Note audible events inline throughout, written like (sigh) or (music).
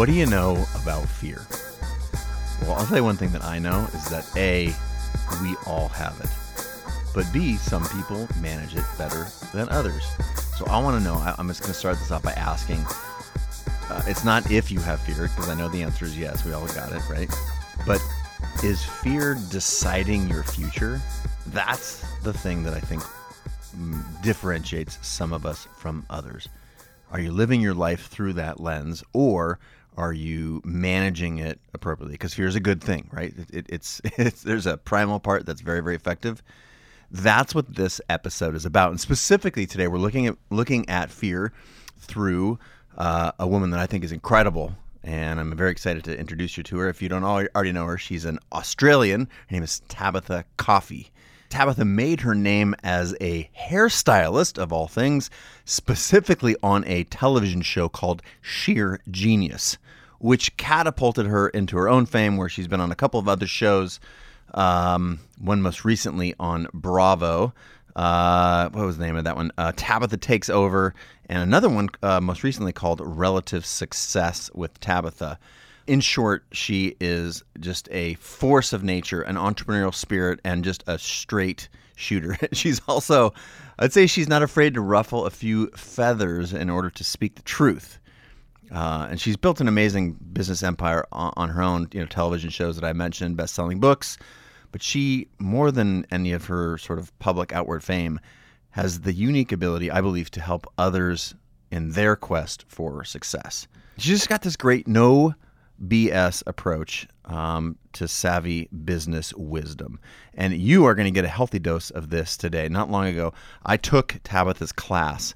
What do you know about fear? Well, I'll tell you one thing that I know is that A, we all have it. But B, some people manage it better than others. So I want to know, I'm just going to start this off by asking uh, it's not if you have fear, because I know the answer is yes, we all got it, right? But is fear deciding your future? That's the thing that I think mm, differentiates some of us from others. Are you living your life through that lens, or are you managing it appropriately? Because fear is a good thing, right? It, it, it's, (laughs) it's there's a primal part that's very very effective. That's what this episode is about, and specifically today we're looking at looking at fear through uh, a woman that I think is incredible, and I'm very excited to introduce you to her. If you don't already know her, she's an Australian. Her name is Tabatha Coffey. Tabatha made her name as a hairstylist, of all things, specifically on a television show called Sheer Genius, which catapulted her into her own fame, where she's been on a couple of other shows. Um, one most recently on Bravo. Uh, what was the name of that one? Uh, Tabatha Takes Over, and another one uh, most recently called Relative Success with Tabatha. In short, she is just a force of nature, an entrepreneurial spirit, and just a straight shooter. (laughs) she's also, I'd say, she's not afraid to ruffle a few feathers in order to speak the truth. Uh, and she's built an amazing business empire on, on, her own, you know, television shows that I mentioned, best-selling books. But she, more than any of her sort of public outward fame, has the unique ability, I believe, to help others in their quest for success. She's just got this great no BS approach um, to savvy business wisdom. And you are going to get a healthy dose of this today. Not long ago, I took Tabatha's class.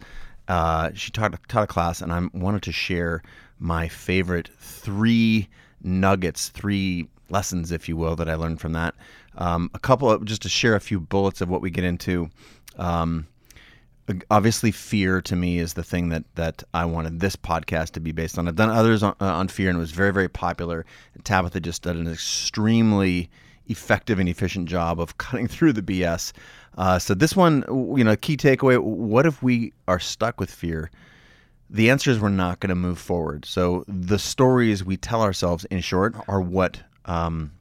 Uh, she taught, taught a class, and I wanted to share my favorite three nuggets, three lessons, if you will, that I learned from that. Um, a couple of, just to share a few bullets of what we get into. Um, obviously, fear to me is the thing that that I wanted this podcast to be based on. I've done others on, uh, on fear, and it was very, very popular. Tabatha just did an extremely effective and efficient job of (laughs) cutting through the BS. Uh, so this one, you know, key takeaway: What if we are stuck with fear? The answer is we're not going to move forward. So the stories we tell ourselves, in short, are what um,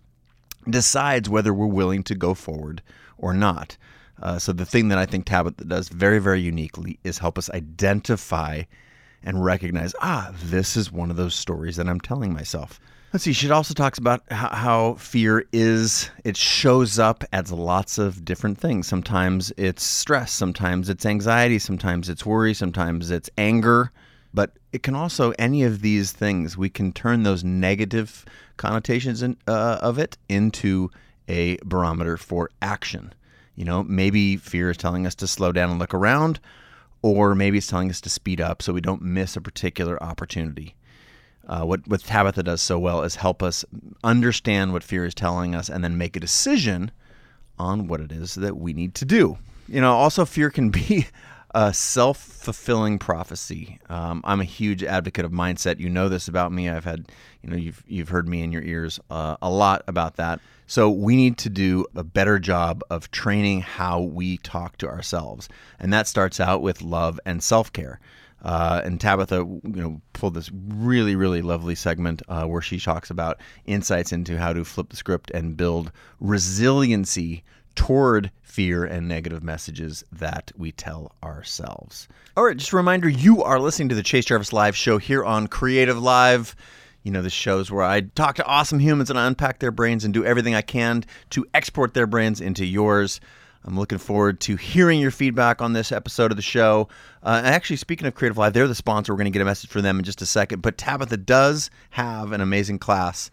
decides whether we're willing to go forward or not. Uh, so the thing that I think Tabatha does very, very uniquely is help us identify and recognize, ah, this is one of those stories that I'm telling myself. Let's see. She also talks about how, fear is, it shows up as lots of different things. Sometimes it's stress, sometimes it's anxiety, sometimes it's worry, sometimes it's anger. But it can also, any of these things, we can turn those negative connotations in, uh, of it into a barometer for action. You know, maybe fear is telling us to slow down and look around, or maybe it's telling us to speed up so we don't miss a particular opportunity. Uh, what, what Tabatha does so well is help us understand what fear is telling us and then make a decision on what it is that we need to do. You know, also, fear can be (laughs) a self fulfilling prophecy. Um, I'm a huge advocate of mindset. You know this about me. I've had, you know, you've, you've heard me in your ears uh, a lot about that. So we need to do a better job of training how we talk to ourselves. And that starts out with love and self care. Uh, and Tabatha, you know, pulled this really, really lovely segment uh, where she talks about insights into how to flip the script and build resiliency toward fear and negative messages that we tell ourselves. All right, just a reminder you are listening to the Chase Jarvis Live show here on Creative Live. You know, the shows where I talk to awesome humans and I unpack their brains and do everything I can to export their brains into yours. I'm looking forward to hearing your feedback on this episode of the show. Uh, actually, speaking of Creative Live, they're the sponsor. We're going to get a message from them in just a second. But Tabatha does have an amazing class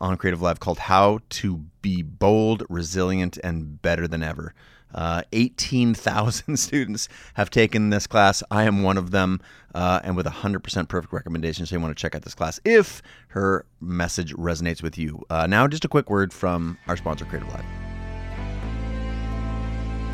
on Creative Live called How to Be Bold, Resilient, and Better Than Ever. Uh, 18,000 (laughs) students have taken this class. I am one of them, uh, and with 100% perfect recommendation. So you want to check out this class if her message resonates with you. Uh, now, just a quick word from our sponsor, Creative Live.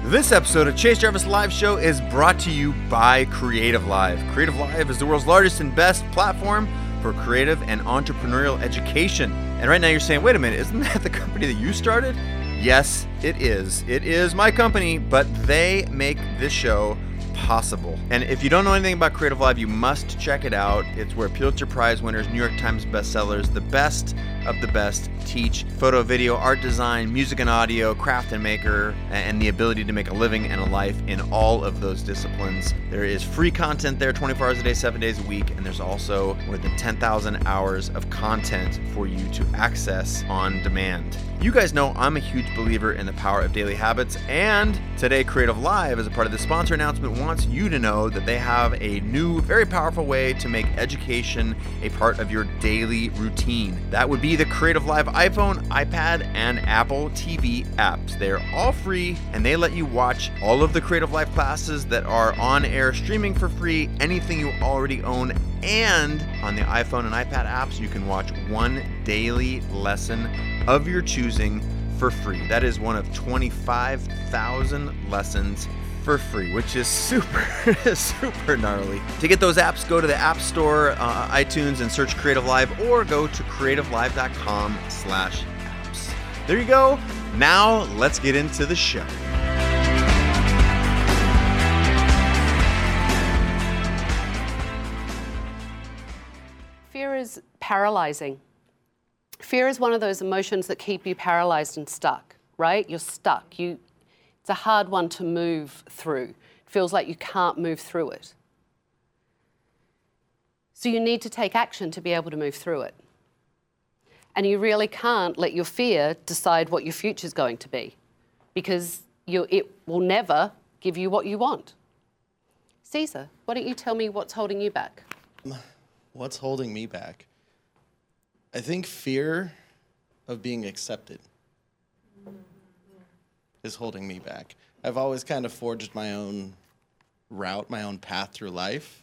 This episode of Chase Jarvis Live Show is brought to you by Creative Live. Creative Live is the world's largest and best platform for creative and entrepreneurial education. And right now you're saying, wait a minute, isn't that the company that you started? Yes, it is. It is my company, but they make this show possible. And if you don't know anything about Creative Live, you must check it out. It's where Pulitzer Prize winners, New York Times bestsellers, the best of the best teach photo, video, art design, music and audio, craft and maker, and the ability to make a living and a life in all of those disciplines. There is free content there 24 hours a day, 7 days a week, and there's also more than 10,000 hours of content for you to access on demand. You guys know I'm a huge believer in the power of daily habits, and today Creative Live, as a part of the sponsor announcement, wants you to know that they have a new, very powerful way to make education a part of your daily routine. That would be the Creative Live iPhone, iPad, and Apple TV apps. They're all free, and they let you watch all of the Creative Live classes that are on air streaming for free, anything you already own, and on the iPhone and iPad apps, you can watch one daily lesson of your choosing for free. That is one of 25,000 lessons for free, which is super, (laughs) super gnarly. To get those apps, go to the App Store, uh, iTunes, and search Creative Live, or go to creativelive.com/slash apps. There you go. Now let's get into the show. Fear is paralyzing. Fear is one of those emotions that keep you paralyzed and stuck, right? You're stuck. You, it's a hard one to move through. It feels like you can't move through it. So you need to take action to be able to move through it. And you really can't let your fear decide what your future is going to be because you, it will never give you what you want. Caesar, why don't you tell me what's holding you back? What's holding me back? I think fear of being accepted is holding me back. I've always kind of forged my own route, my own path through life,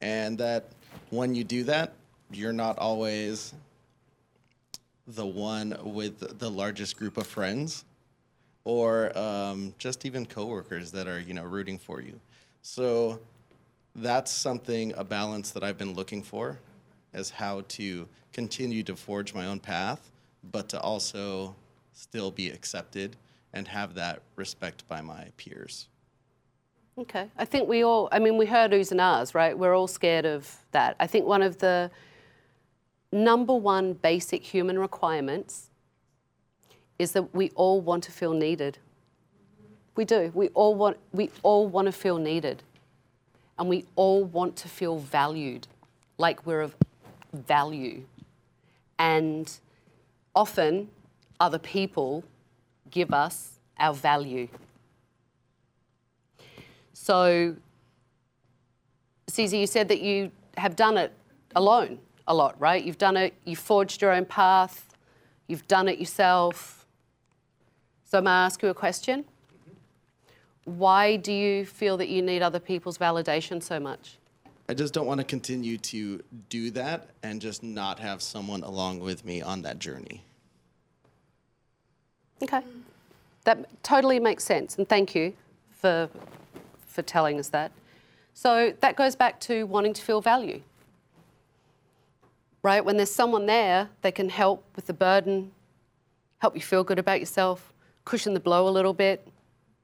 and that when you do that, you're not always the one with the largest group of friends or um, just even coworkers that are you know rooting for you so that's something a balance that i've been looking for as how to continue to forge my own path, but to also still be accepted and have that respect by my peers. Okay. I think we all, I mean, we heard oohs and ahs, right? We're all scared of that. I think one of the number one basic human requirements is that we all want to feel needed. We do. We all want, we all want to feel needed. And we all want to feel valued, like we're of value. And often, other people give us our value. So, Caesar, you said that you have done it alone a lot, right? You've done it, you've forged your own path, you've done it yourself. So, may I ask you a question? Mm-hmm. Why do you feel that you need other people's validation so much? I just don't want to continue to do that and just not have someone along with me on that journey. Okay. That totally makes sense, and thank you for, for telling us that. So that goes back to wanting to feel value. Right? When there's someone there they can help with the burden, help you feel good about yourself, cushion the blow a little bit,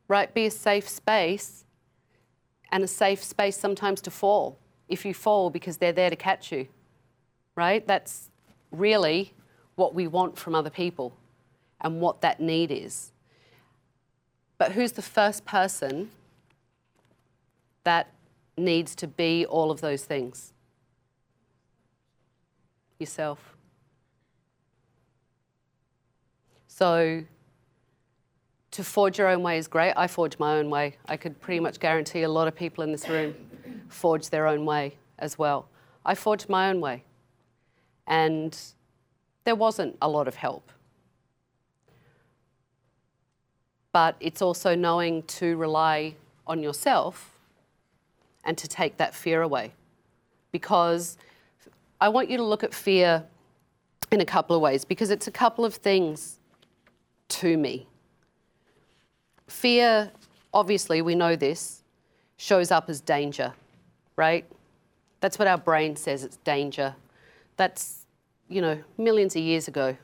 right? Be a safe space and a safe space sometimes to fall if you fall because they're there to catch you, right? That's really what we want from other people and what that need is. But who's the first person that needs to be all of those things? Yourself. So, to forge your own way is great. I forge my own way. I could pretty much guarantee a lot of people in this room forge their own way as well. I forged my own way. And there wasn't a lot of help. But it's also knowing to rely on yourself and to take that fear away. Because I want you to look at fear in a couple of ways, because it's a couple of things to me. Fear, obviously, we know this, shows up as danger right? That's what our brain says it's danger. That's, you know, millions of years ago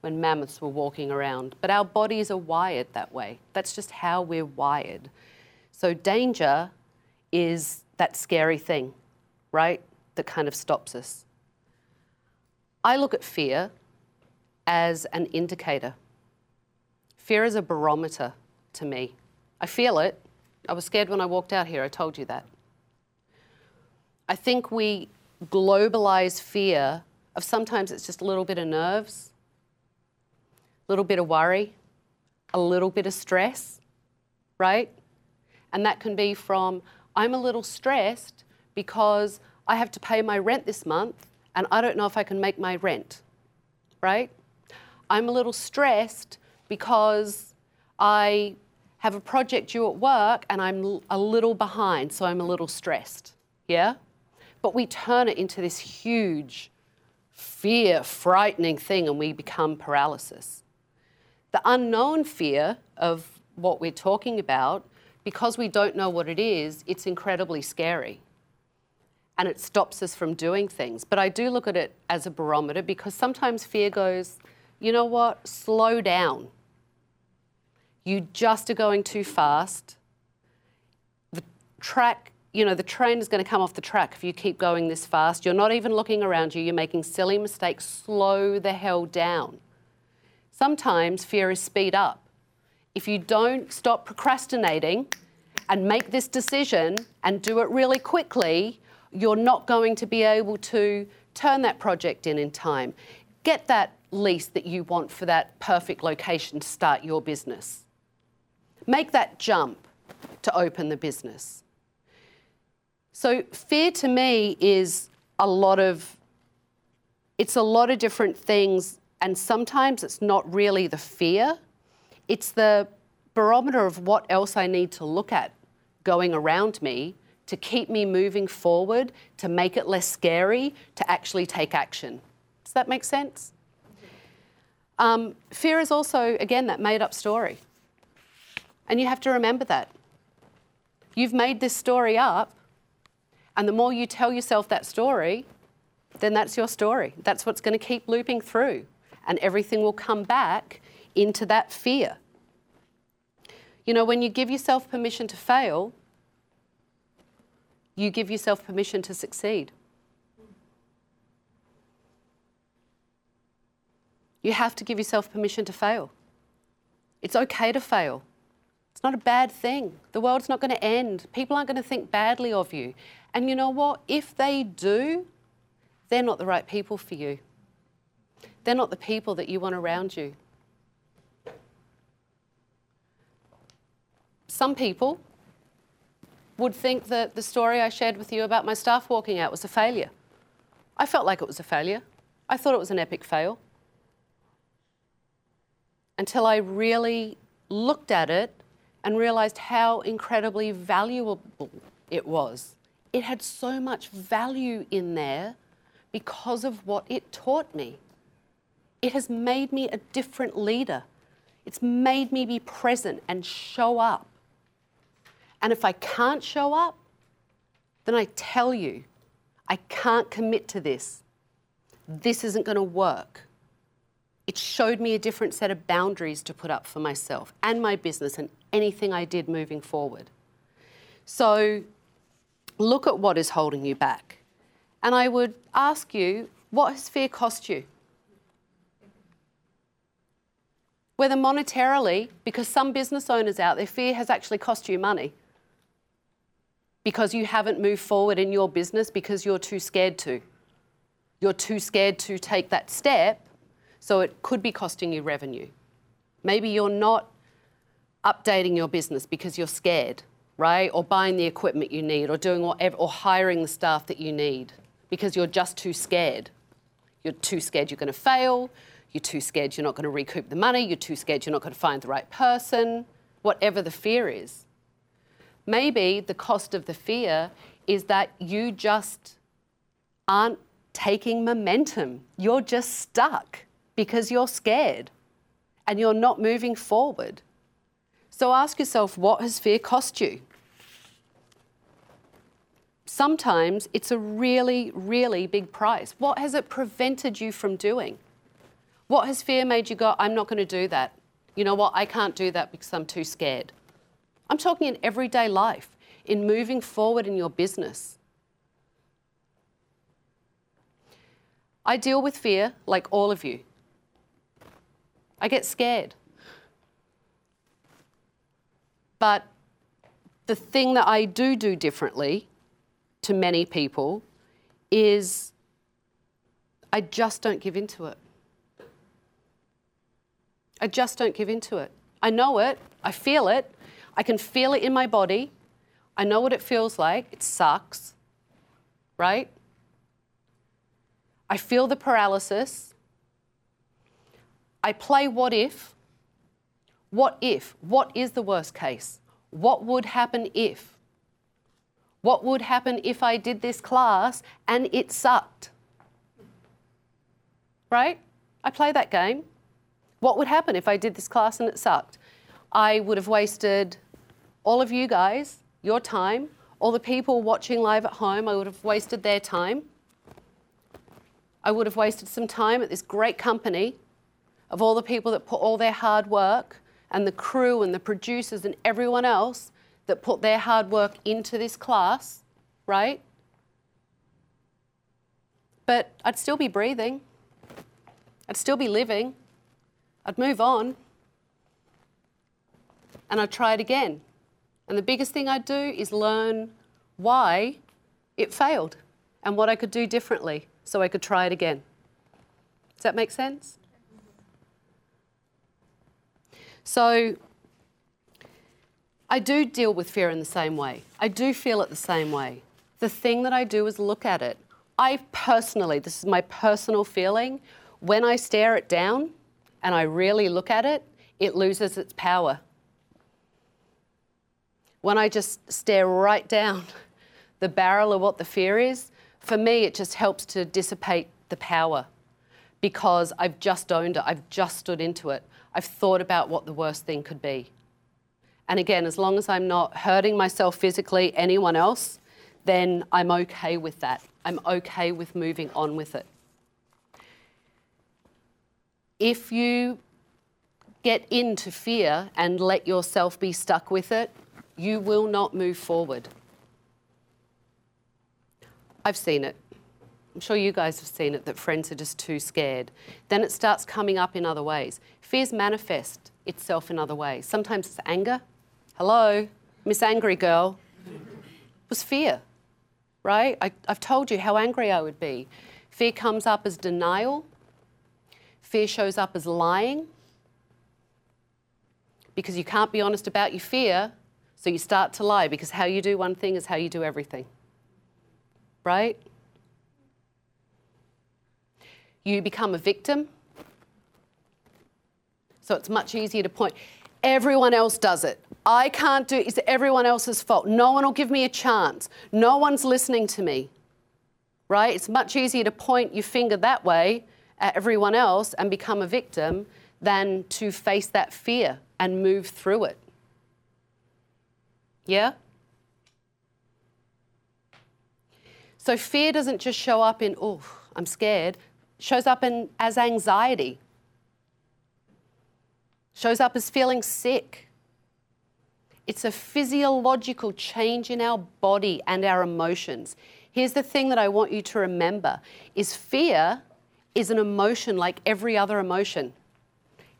when mammoths were walking around. But our bodies are wired that way. That's just how we're wired. So danger is that scary thing, right? That kind of stops us. I look at fear as an indicator. Fear is a barometer to me. I feel it. I was scared when I walked out here, I told you that. I think we globalize fear of sometimes it's just a little bit of nerves, little bit of worry, a little bit of stress, right? And that can be from I'm a little stressed because I have to pay my rent this month and I don't know if I can make my rent, right? I'm a little stressed because I have a project due at work and I'm a little behind, so I'm a little stressed. Yeah? But we turn it into this huge, fear, frightening thing and we become paralysis. The unknown fear of what we're talking about, because we don't know what it is, it's incredibly scary. And it stops us from doing things. But I do look at it as a barometer because sometimes fear goes, you know what, slow down. You just are going too fast. The track, you know, the train is going to come off the track if you keep going this fast. You're not even looking around you, you're making silly mistakes. Slow the hell down. Sometimes fear is speed up. If you don't stop procrastinating and make this decision and do it really quickly, you're not going to be able to turn that project in in time. Get that lease that you want for that perfect location to start your business. Make that jump to open the business. So fear to me is a lot of it's a lot of different things and sometimes it's not really the fear. It's the barometer of what else I need to look at going around me to keep me moving forward, to make it less scary, to actually take action. Does that make sense? Um, fear is also, again, that made up story. And you have to remember that. You've made this story up, and the more you tell yourself that story, then that's your story. That's what's going to keep looping through, and everything will come back into that fear. You know, when you give yourself permission to fail, you give yourself permission to succeed. You have to give yourself permission to fail. It's okay to fail. It's not a bad thing. The world's not going to end. People aren't going to think badly of you. And you know what? If they do, they're not the right people for you. They're not the people that you want around you. Some people would think that the story I shared with you about my staff walking out was a failure. I felt like it was a failure. I thought it was an epic fail until I really looked at it and realized how incredibly valuable it was. It had so much value in there because of what it taught me. It has made me a different leader. It's made me be present and show up. And if I can't show up, then I tell you, I can't commit to this. This isn't going to work it showed me a different set of boundaries to put up for myself and my business and anything I did moving forward. So look at what is holding you back. And I would ask you, what has fear cost you? Whether monetarily, because some business owners out there, fear has actually cost you money because you haven't moved forward in your business because you're too scared to. You're too scared to take that step so it could be costing you revenue. Maybe you're not updating your business because you're scared, right? Or buying the equipment you need, or doing whatever, or hiring the staff that you need because you're just too scared. You're too scared you're going to fail. You're too scared you're not going to recoup the money. You're too scared you're not going to find the right person, whatever the fear is. Maybe the cost of the fear is that you just aren't taking momentum. You're just stuck because you're scared and you're not moving forward. So ask yourself what has fear cost you? Sometimes it's a really, really big price. What has it prevented you from doing? What has fear made you go, I'm not going to do that? You know what? I can't do that because I'm too scared. I'm talking in everyday life. in moving forward in your business. I deal with fear like all of you. I get scared. But the thing that I do do differently to many people is I just don't give into it. I just don't give into it. I know it, I feel it, I can feel it in my body. I know what it feels like. It sucks, right? I feel the paralysis. I play what if. What if? What is the worst case? What would happen if? What would happen if I did this class and it sucked? Right? I play that game. What would happen if I did this class and it sucked? I would have wasted all of you guys, your time, all the people watching live at home, I would have wasted their time. I would have wasted some time at this great company of all the people that put all their hard work and the crew and the producers and everyone else that put their hard work into this class, right? But I'd still be breathing. I'd still be living. I'd move on. And I'd try it again. And the biggest thing I'd do is learn why it failed and what I could do differently so I could try it again. Does that make sense? So, I do deal with fear in the same way. I do feel it the same way. The thing that I do is look at it. I personally, this is my personal feeling, when I stare it down and I really look at it, it loses its power. When I just stare right down (laughs) the barrel of what the fear is, for me, it just helps to dissipate the power because I've just owned it, I've just stood into it, I've thought about what the worst thing could be. And again, as long as I'm not hurting myself physically, anyone else, then I'm okay with that. I'm okay with moving on with it. If you get into fear and let yourself be stuck with it, you will not move forward. I've seen it. I'm sure you guys have seen it that friends are just too scared. Then it starts coming up in other ways. Fears manifest itself in other ways. Sometimes it's anger, Hello, Miss Angry Girl. Was fear, right? I, I've told you how angry I would be. Fear comes up as denial, fear shows up as lying because you can't be honest about your fear, so you start to lie because how you do one thing is how you do everything. Right? You become a victim. So it's much easier to point. Everyone else does it. I can't do it. It's everyone else's fault. No one will give me a chance. No one's listening to me. Right? It's much easier to point your finger that way at everyone else and become a victim than to face that fear and move through it. Yeah? So fear doesn't just show up in, oh, I'm scared. Shows up in as anxiety. Shows up as feeling sick it's a physiological change in our body and our emotions. Here's the thing that I want you to remember is fear is an emotion like every other emotion.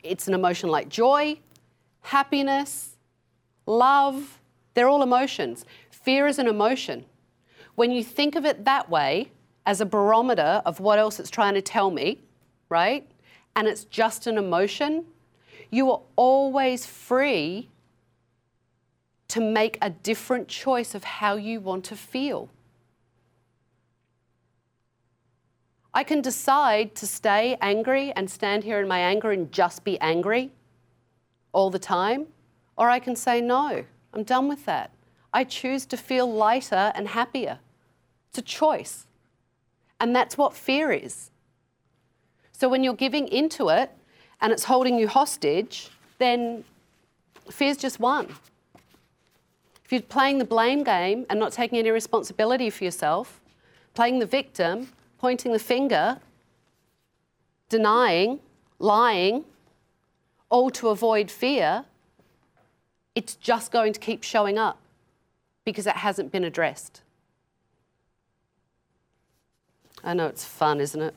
It's an emotion like joy, happiness, love, they're all emotions. Fear is an emotion. When you think of it that way, as a barometer of what else it's trying to tell me, right? And it's just an emotion, you are always free to make a different choice of how you want to feel. I can decide to stay angry and stand here in my anger and just be angry all the time, or I can say, no, I'm done with that. I choose to feel lighter and happier. It's a choice. And that's what fear is. So when you're giving into it and it's holding you hostage, then fear's just one. If you're playing the blame game and not taking any responsibility for yourself, playing the victim, pointing the finger, denying, lying, all to avoid fear, it's just going to keep showing up. because it hasn't been addressed. I know it's fun, isn't it?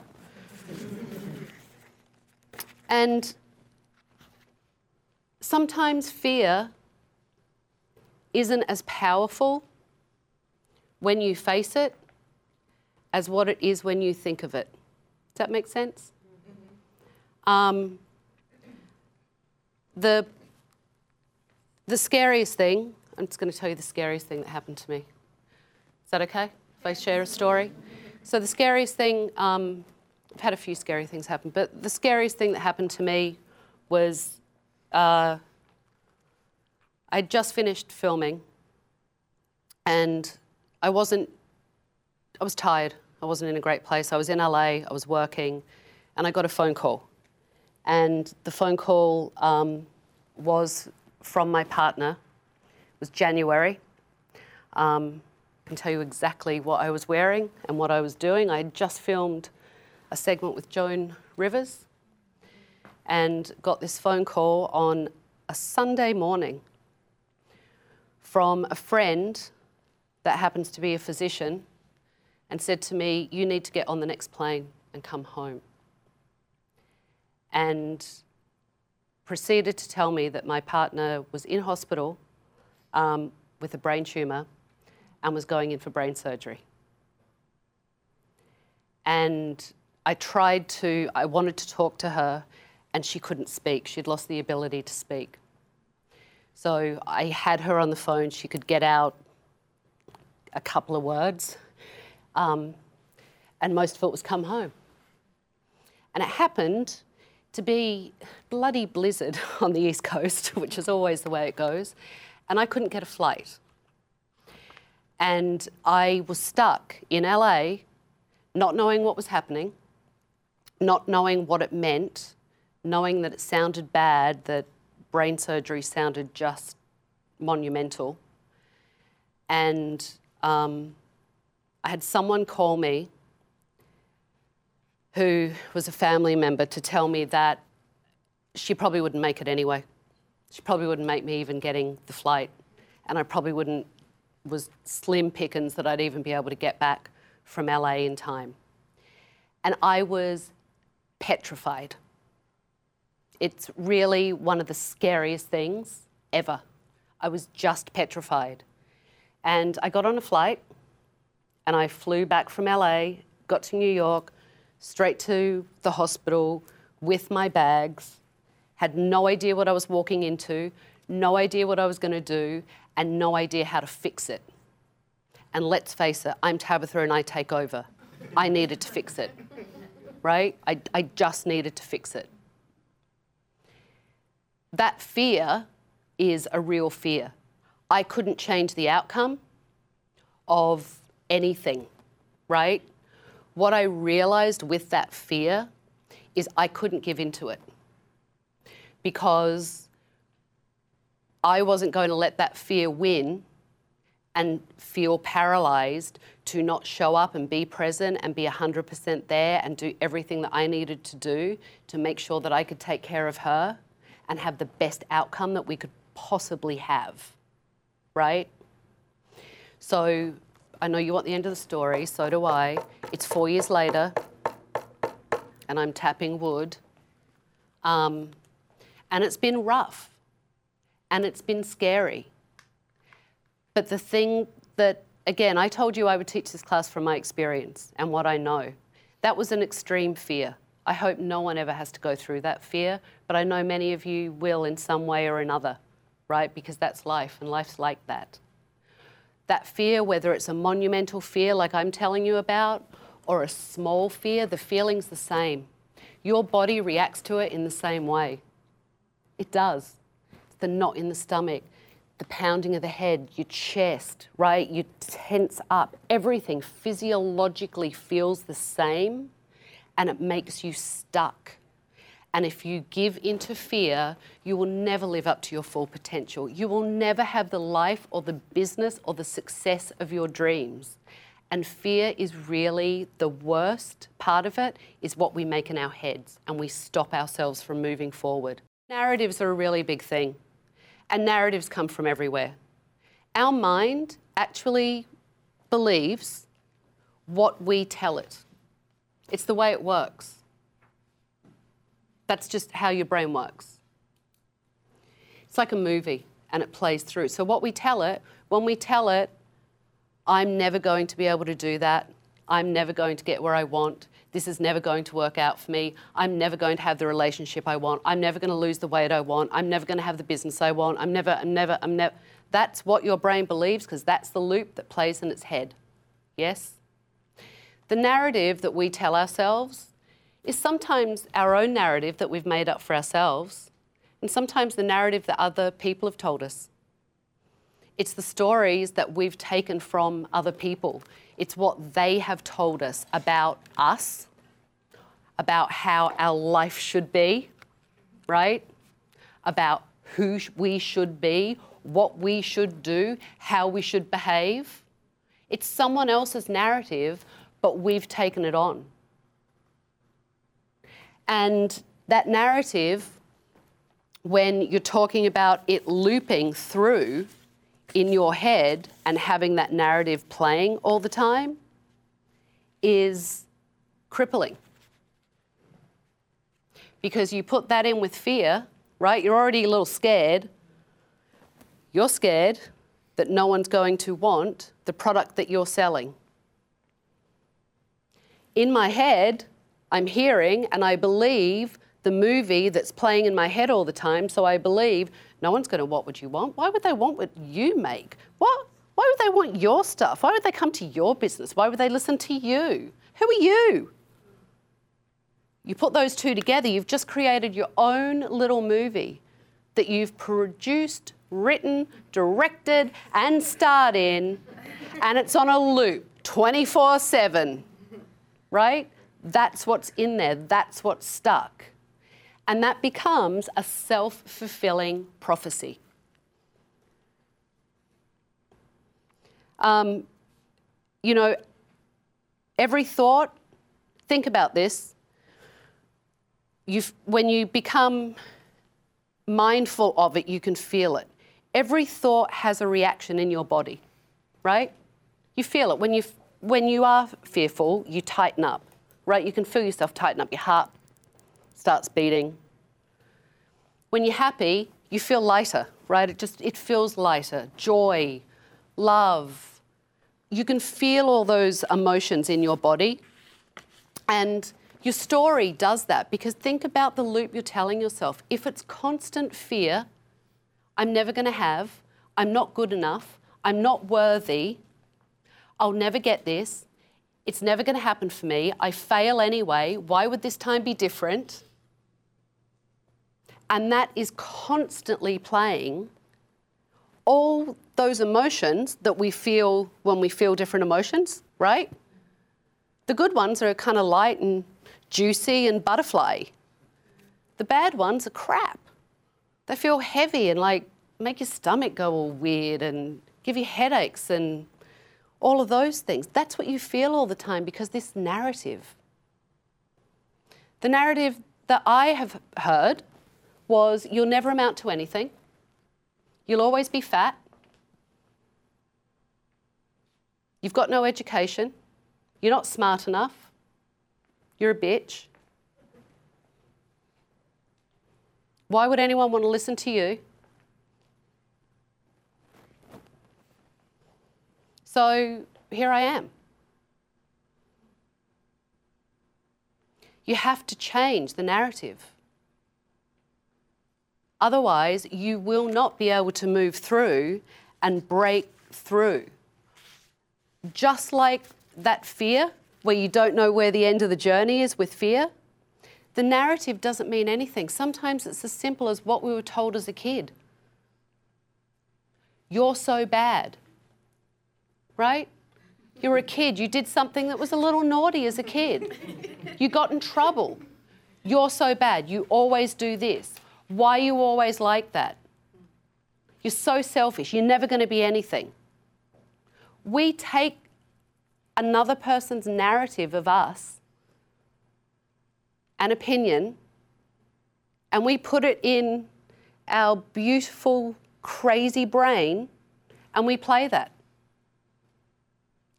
And sometimes fear isn't as powerful when you face it as what it is when you think of it. Does that make sense? Um, the, the scariest thing, I'm just going to tell you the scariest thing that happened to me. Is that okay if I share a story? So, the scariest thing, um, I've had a few scary things happen, but the scariest thing that happened to me was uh, I'd just finished filming and I wasn't, I was tired. I wasn't in a great place. I was in LA, I was working, and I got a phone call. And the phone call um, was from my partner. It was January. Um, I can tell you exactly what I was wearing and what I was doing. I had just filmed a segment with Joan Rivers and got this phone call on a Sunday morning from a friend that happens to be a physician and said to me, You need to get on the next plane and come home. And proceeded to tell me that my partner was in hospital um, with a brain tumour and was going in for brain surgery. And I tried to, I wanted to talk to her, and she couldn't speak. She'd lost the ability to speak. So I had her on the phone. She could get out a couple of words, um, and most of it was come home. And it happened to be bloody blizzard (laughs) on the East Coast, (laughs) which is always the way it goes, and I couldn't get a flight. And I was stuck in LA, not knowing what was happening, not knowing what it meant, knowing that it sounded bad, that brain surgery sounded just monumental. And um, I had someone call me who was a family member to tell me that she probably wouldn't make it anyway. She probably wouldn't make me even getting the flight. And I probably wouldn't, was slim pickings that I'd even be able to get back from LA in time. And I was petrified. It's really one of the scariest things ever. I was just petrified. And I got on a flight and I flew back from LA, got to New York, straight to the hospital with my bags, had no idea what I was walking into, no idea what I was going to do, and no idea how to fix it. And let's face it, I'm Tabatha and I take over. I needed to fix it, right? I, I just needed to fix it. That fear is a real fear. I couldn't change the outcome of anything, right? What I realized with that fear is I couldn't give into it because I wasn't going to let that fear win and feel paralyzed to not show up and be present and be 100% there and do everything that I needed to do to make sure that I could take care of her and have the best outcome that we could possibly have right? So I know you want the end of the story, so do I. It's four years later, and I'm tapping wood. Um, and it's been rough, and it's been scary. But the thing that, again, I told you I would teach this class from my experience and what I know. That was an extreme fear. I hope no one ever has to go through that fear, but I know many of you will in some way or another right? Because that's life, and life's like that. That fear, whether it's a monumental fear like I'm telling you about, or a small fear, the feeling's the same. Your body reacts to it in the same way. It does. It's the knot in the stomach, the pounding of the head, your chest, right? You tense up. Everything physiologically feels the same and it makes you stuck. And if you give into fear, you will never live up to your full potential. You will never have the life or the business or the success of your dreams. And fear is really the worst part of it, is what we make in our heads, and we stop ourselves from moving forward. Narratives are a really big thing, and narratives come from everywhere. Our mind actually believes what we tell it. It's the way it works. That's just how your brain works. It's like a movie and it plays through. So, what we tell it, when we tell it, I'm never going to be able to do that, I'm never going to get where I want, this is never going to work out for me, I'm never going to have the relationship I want, I'm never going to lose the weight I want, I'm never going to have the business I want, I'm never, I'm never, I'm never. That's what your brain believes because that's the loop that plays in its head. Yes? The narrative that we tell ourselves is sometimes our own narrative that we've made up for ourselves, and sometimes the narrative that other people have told us. It's the stories that we've taken from other people. It's what they have told us about us, about how our life should be, right? About who we should be, what we should do, how we should behave. It's someone else's narrative, but we've taken it on. And that narrative, when you're talking about it looping through in your head and having that narrative playing all the time, is crippling. Because you put that in with fear, right? You're already a little scared. You're scared that no one's going to want the product that you're selling. In my head, I'm hearing and I believe the movie that's playing in my head all the time. So I believe no one's going to what you want. Why would they want what you make? What? Why would they want your stuff? Why would they come to your business? Why would they listen to you? Who are you? You put those two together, you've just created your own little movie that you've produced, written, directed, and starred in, and it's on a loop 24 7, right? That's what's in there, that's what's stuck. And that becomes a self fulfilling prophecy. Um, you know, every thought, think about this. You've, when you become mindful of it, you can feel it. Every thought has a reaction in your body, right? You feel it. When you, when you are fearful, you tighten up right? You can feel yourself tighten up. Your heart starts beating. When you're happy, you feel lighter, right? It just it feels lighter. Joy, love. You can feel all those emotions in your body. And your story does that because think about the loop you're telling yourself. If it's constant fear, I'm never going to have, I'm not good enough, I'm not worthy, I'll never get this, it's never going to happen for me. I fail anyway. Why would this time be different? And that is constantly playing all those emotions that we feel when we feel different emotions, right? The good ones are kind of light and juicy and butterfly. The bad ones are crap. They feel heavy and like make your stomach go all weird and give you headaches and all of those things. That's what you feel all the time because this narrative. The narrative that I have heard was you'll never amount to anything, you'll always be fat, you've got no education, you're not smart enough, you're a bitch. Why would anyone want to listen to you? So here I am. You have to change the narrative. Otherwise, you will not be able to move through and break through. Just like that fear, where you don't know where the end of the journey is with fear, the narrative doesn't mean anything. Sometimes it's as simple as what we were told as a kid. You're so bad right? You were a kid, you did something that was a little naughty as a kid. You got in trouble. You're so bad, you always do this. Why are you always like that? You're so selfish, you're never going to be anything. We take another person's narrative of us, an opinion, and we put it in our beautiful, crazy brain, and we play that.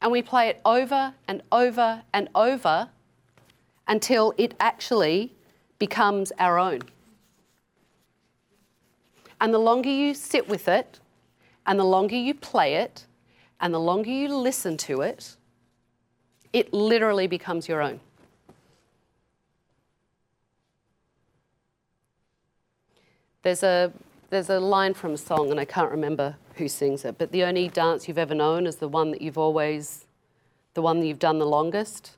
And we play it over and over and over until it actually becomes our own. And the longer you sit with it, and the longer you play it, and the longer you listen to it, it literally becomes your own. There's a, there's a line from a song, and I can't remember who sings it, but the only dance you've ever known is the one that you've always, the one that you've done the longest.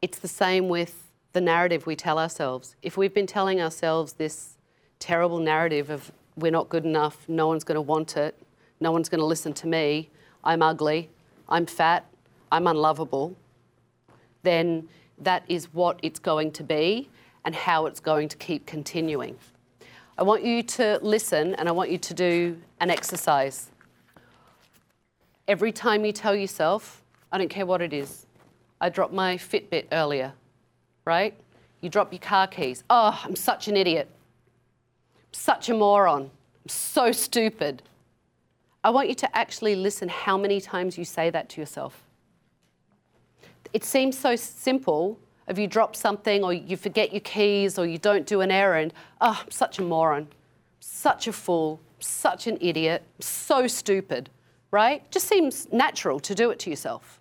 It's the same with the narrative we tell ourselves. If we've been telling ourselves this terrible narrative of we're not good enough, no one's going to want it, no one's going to listen to me, I'm ugly, I'm fat, I'm unlovable, then that is what it's going to be and how it's going to keep continuing. I want you to listen and I want you to do an exercise. Every time you tell yourself, I don't care what it is, I dropped my Fitbit earlier, right? You drop your car keys. Oh, I'm such an idiot. Such a moron. I'm so stupid. I want you to actually listen how many times you say that to yourself. It seems so simple if you drop something or you forget your keys or you don't do an errand. Oh, I'm such a moron. Such a fool. Such an idiot. So stupid, right? Just seems natural to do it to yourself.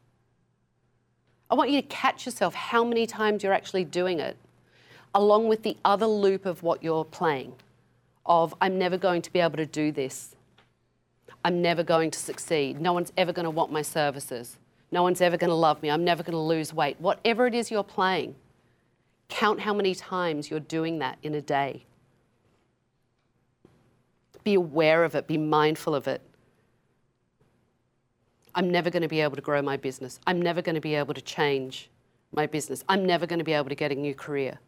I want you to catch yourself how many times you're actually doing it, along with the other loop of what you're playing of I'm never going to be able to do this. I'm never going to succeed. No one's ever going to want my services. No one's ever going to love me. I'm never going to lose weight. Whatever it is you're playing, count how many times you're doing that in a day. Be aware of it, be mindful of it. I'm never going to be able to grow my business. I'm never going to be able to change my business. I'm never going to be able to get a new career.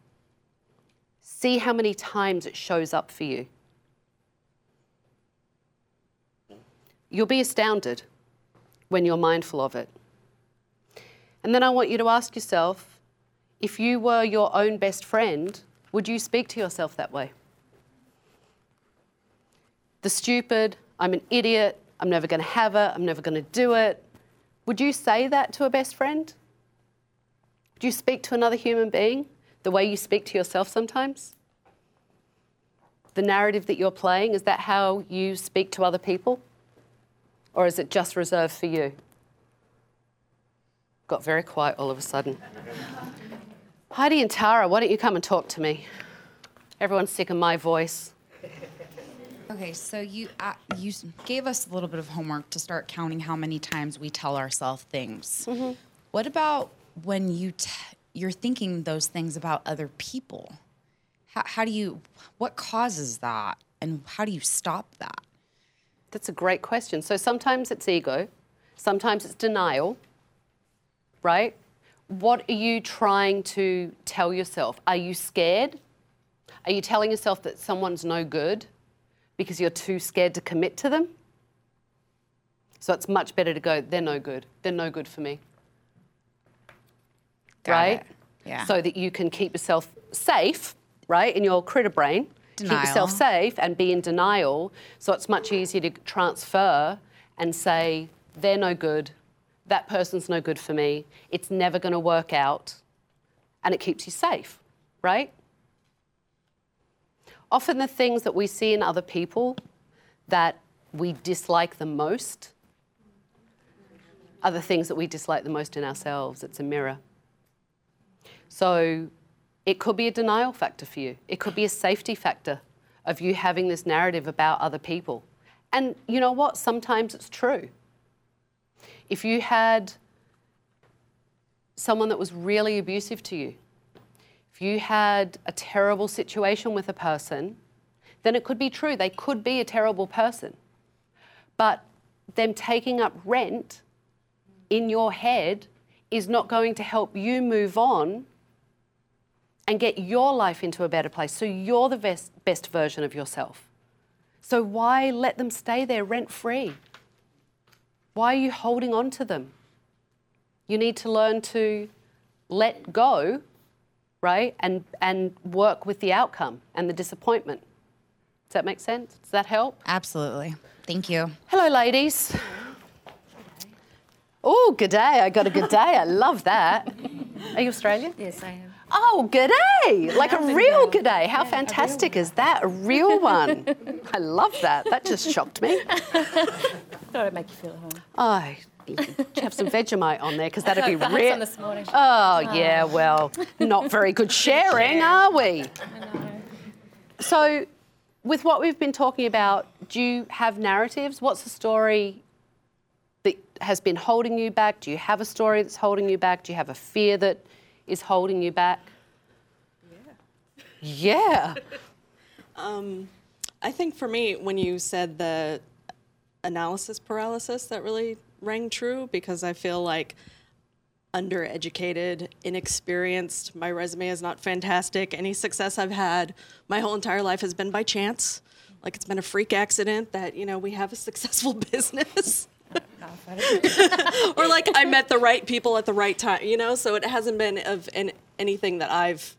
See how many times it shows up for you. You'll be astounded when you're mindful of it. And then I want you to ask yourself if you were your own best friend, would you speak to yourself that way? The stupid, I'm an idiot, I'm never going to have it, I'm never going to do it. Would you say that to a best friend? Would you speak to another human being the way you speak to yourself sometimes? The narrative that you're playing, is that how you speak to other people? Or is it just reserved for you? Got very quiet all of a sudden. Heidi and Tara, why don't you come and talk to me? Everyone's sick of my voice. Okay, so you uh, you gave us a little bit of homework to start counting how many times we tell ourselves things. Mm-hmm. What about when you t- you're thinking those things about other people? How, how do you what causes that, and how do you stop that? That's a great question. So sometimes it's ego, sometimes it's denial, right? What are you trying to tell yourself? Are you scared? Are you telling yourself that someone's no good because you're too scared to commit to them? So it's much better to go, they're no good. They're no good for me. Got right? it. Yeah. So that you can keep yourself safe, right, in your critter brain. Keep yourself safe and be in denial. So it's much easier to transfer and say, they're no good. That person's no good for me. It's never going to work out. And it keeps you safe, right? Often the things that we see in other people that we dislike the most are the things that we dislike the most in ourselves. It's a mirror. So it could be a denial factor for you, it could be a safety factor of you having this narrative about other people. And you know what? Sometimes it's true. If you had someone that was really abusive to you, if you had a terrible situation with a person, then it could be true. They could be a terrible person. But them taking up rent in your head is not going to help you move on and get your life into a better place. So you're the best, best version of yourself. So why let them stay there rent free? Why are you holding on to them? You need to learn to let go, right? And, and work with the outcome and the disappointment. Does that make sense? Does that help? Absolutely. Thank you. Hello, ladies. Oh, good day. I got a good day. I love that. Are you Australian? Yes, I am. Oh, g'day! Like a real well. g'day. How Yeah, fantastic is that? A real one. (laughs) I love that. That just shocked me. (laughs) Thought I'd make you feel at home. Oh, have some Vegemite on there because that'd be (laughs) real. this morning. Oh, ah. yeah, well, not very good sharing, are we? I know. So, with what we've been talking about, do you have narratives? What's the story that has been holding you back? Do you have a story that's holding you back? Do you have a fear that is holding you back? Yeah. Yeah. (laughs) Um, I think for me, when you said the analysis paralysis, that really rang true because I feel like undereducated, inexperienced. My resume is not fantastic. Any success I've had my whole entire life has been by chance. Like it's been a freak accident that, you know, we have a successful (laughs) business. (laughs) or like I met the right people at the right time, you know? So it hasn't been of an, anything that I've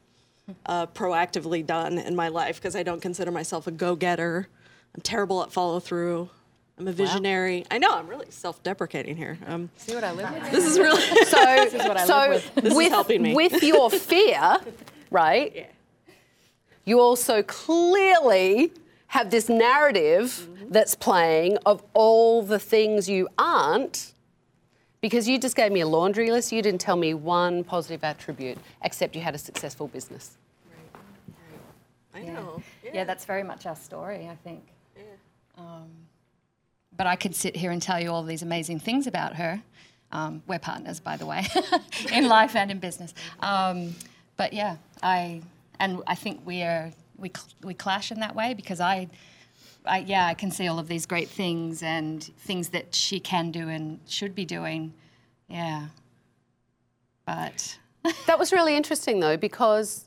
uh, proactively done in my life because I don't consider myself a go getter. I'm terrible at follow through. I'm a visionary. I know I'm really self deprecating here. Um, See what I live with? this is really. (laughs) So, (laughs) This is what I so live with. This is with, helping me. with your fear, right? Yeah. You also clearly have this narrative Mm-hmm. that's playing of all the things you aren't. Because you just gave me a laundry list, you didn't tell me one positive attribute, except you had a successful business. I know. Yeah. that's very much our story, I think. But I could sit here and tell you all these amazing things about her. Um, we're partners, by the way, (laughs) in (laughs) life and in business. Um, but yeah, I and I think we are we cl- we clash in that way because I, I yeah I can see all of these great things and things that she can do and should be doing. Yeah. But (laughs) That was really interesting though, because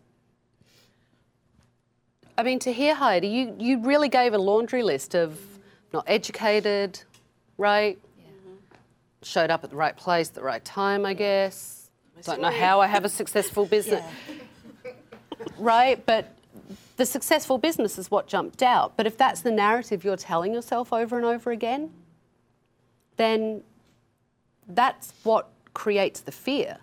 I mean, to hear Heidi, you, you really gave a laundry list of not educated, right? Showed up at the right place at the right time, I guess. Don't know how I have a successful business. (laughs) Right? But the successful business is what jumped out. But if that's the narrative you're telling yourself over and over again, then that's what creates the fear.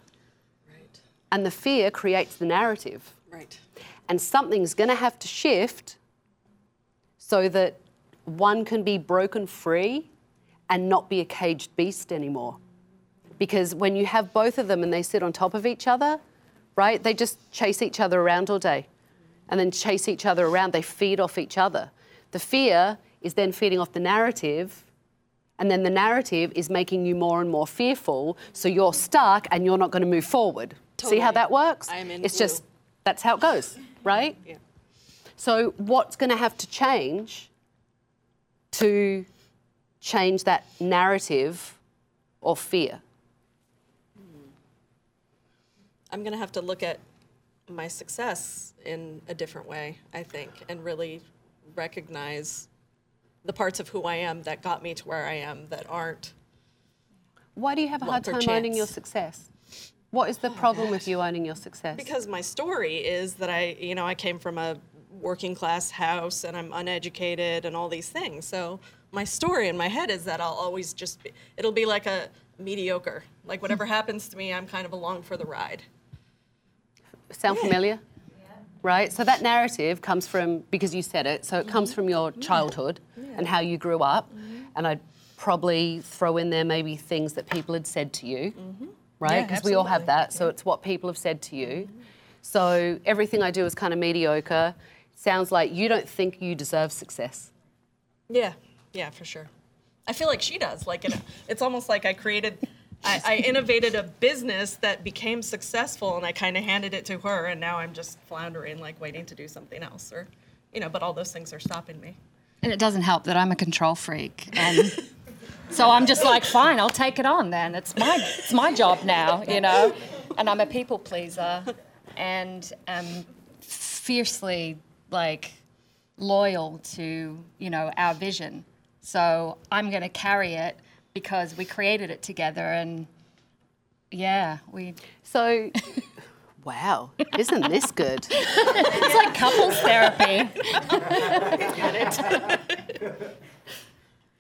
Right. And the fear creates the narrative. Right. And something's going to have to shift so that one can be broken free and not be a caged beast anymore. Because when you have both of them and they sit on top of each other, right, they just chase each other around all day and then chase each other around. They feed off each other. The fear is then feeding off the narrative. And then the narrative is making you more and more fearful, so you're stuck and you're not going to move forward. See how that works? I'm in it's blue. just that's how it goes, right? (laughs) Yeah. So, what's going to have to change to change that narrative or fear? Hmm. I'm going to have to look at my success in a different way, I think, and really recognize the parts of who I am that got me to where I am that aren't. Why do you have a hard time owning your success? What is the oh, problem with you owning your success? Because my story is that I, you know, I came from a working class house and I'm uneducated and all these things. So my story in my head is that I'll always just be, it'll be like a mediocre. Like whatever (laughs) happens to me, I'm kind of along for the ride. Sound familiar? Yeah. Right? So that narrative comes from, because you said it, so it comes mm-hmm. from your mm-hmm. childhood and how you grew up. Mm-hmm. And I'd probably throw in there maybe things that people had said to you, right? Yeah, Because we all have that. So it's what people have said to you. So everything I do is kind of mediocre. Sounds like you don't think you deserve success. Yeah, yeah, for sure. I feel like she does. Like it, it's almost like I created, I, I innovated a business that became successful, and I kind of handed it to her, and now I'm just floundering, like waiting to do something else, or, you know. But all those things are stopping me. and it doesn't help that I'm a control freak and. So I'm just like, fine, I'll take it on then. It's my it's my job now, you know. And I'm a people pleaser, and am fiercely like loyal to you know our vision. So I'm going to carry it because we created it together, and yeah, we. So, (laughs) wow, isn't this good? It's like couples therapy.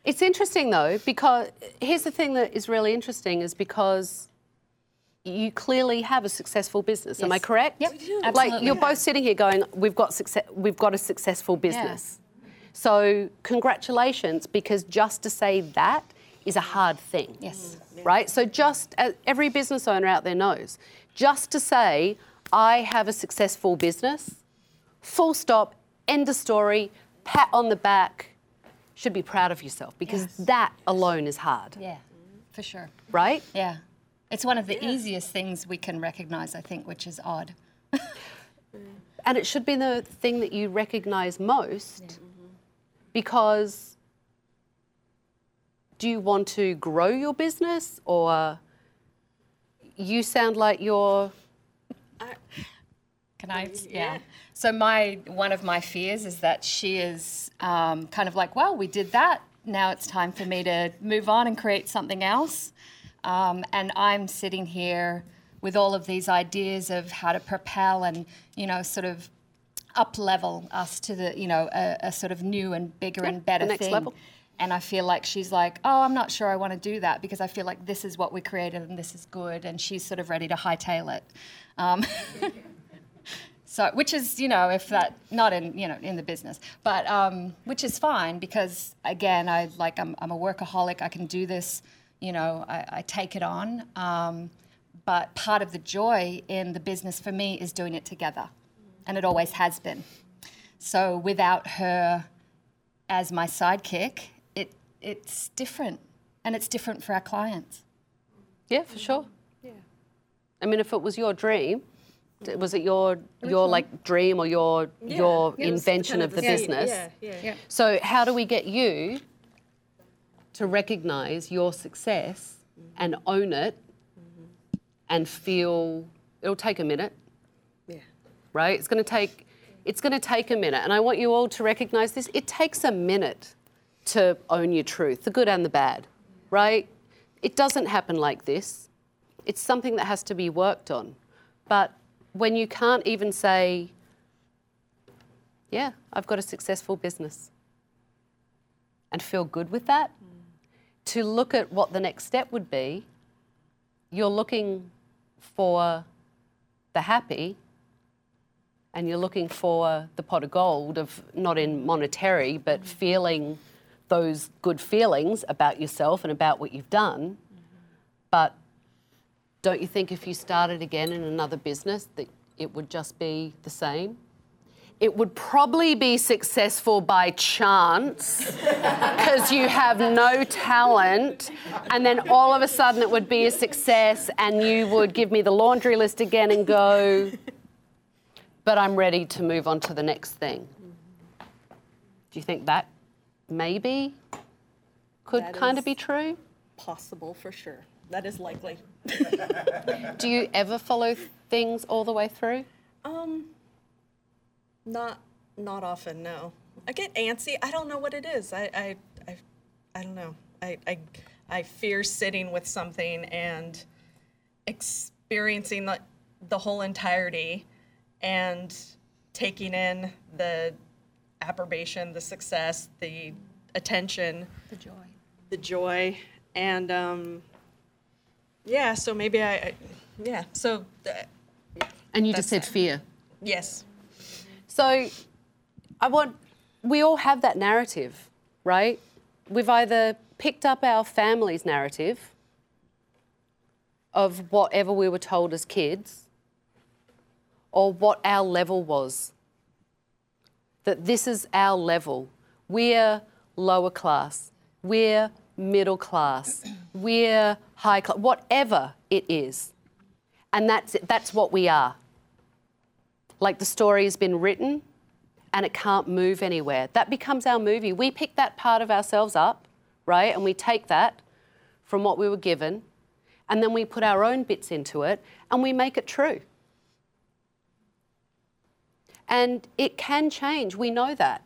It's interesting though, because here's the thing that is really interesting is because you clearly have a successful business. Am I correct? Yep, Absolutely. Like you're both sitting here going, we've got success, we've got a successful business. So congratulations, because just to say that is a hard thing. Yes. Right? So just uh, every business owner out there knows, just to say I have a successful business, full stop, end of story, pat on the back, should be proud of yourself because Yes. that alone is hard, Yeah, for sure. right? Yeah. It's one of the easiest things we can recognize, I think, which is odd. (laughs) And it should be the thing that you recognize most because do you want to grow your business or you sound like you're Can I? Yeah. So my one of my fears is that she is um, kind of like, well, we did that. Now it's time for me to move on and create something else. Um, and I'm sitting here with all of these ideas of how to propel and you know sort of up level us to the you know a, a sort of new and bigger and better next thing. level. And I feel like she's like, oh, I'm not sure I want to do that because I feel like this is what we created and this is good. And she's sort of ready to hightail it. Um, (laughs) so, which is, you know, if that, not in, you know, in the business, but um, which is fine because, again, I like, I'm, I'm a workaholic. I can do this, you know, I, I take it on. Um, but part of the joy in the business for me is doing it together. And it always has been. So, without her as my sidekick, it's different, and it's different for our clients. Yeah, for sure. Yeah. I mean, if it was your dream, was it your your like dream or your your Yeah, invention kind of the the seed. business? Yeah, yeah. So how do we get you to recognize your success mm-hmm. and own it mm-hmm. and feel it'll take a minute, Yeah. right? It's going to take it's going to take a minute and I want you all to recognize this. It takes a minute to own your truth, the good and the bad, right? It doesn't happen like this. It's something that has to be worked on. But when you can't even say, yeah, I've got a successful business and feel good with that, to look at what the next step would be, you're looking for the happy and you're looking for the pot of gold of not in monetary but feeling those good feelings about yourself and about what you've done but don't you think if you started again in another business that it would just be the same it would probably be successful by chance (laughs) because you have no talent, and then all of a sudden it would be a success, and you would give me the laundry list again and go, but I'm ready to move on to the next thing. Do you think that maybe could That kind of be true? Possible for sure. That is likely. (laughs) Do you ever follow things all the way through? Um, not not often. No. I get antsy. I don't know what it is. I I I, I don't know. I, I I fear sitting with something and experiencing the the whole entirety and taking in the approbation, the success, the attention, The joy. the joy, and um, yeah. So maybe I, I yeah. So uh, And you just said it. fear. yes. So I want, we all have that narrative, right? We've either picked up our family's narrative of whatever we were told as kids or what our level was. That this is our level. We're lower class. We're middle class. (clears throat) We're high class, whatever it is. And that's, it. that's what we are like the story has been written and it can't move anywhere. That becomes our movie. We pick that part of ourselves up, right? And we take that from what we were given and then we put our own bits into it and we make it true. And it can change. We know that.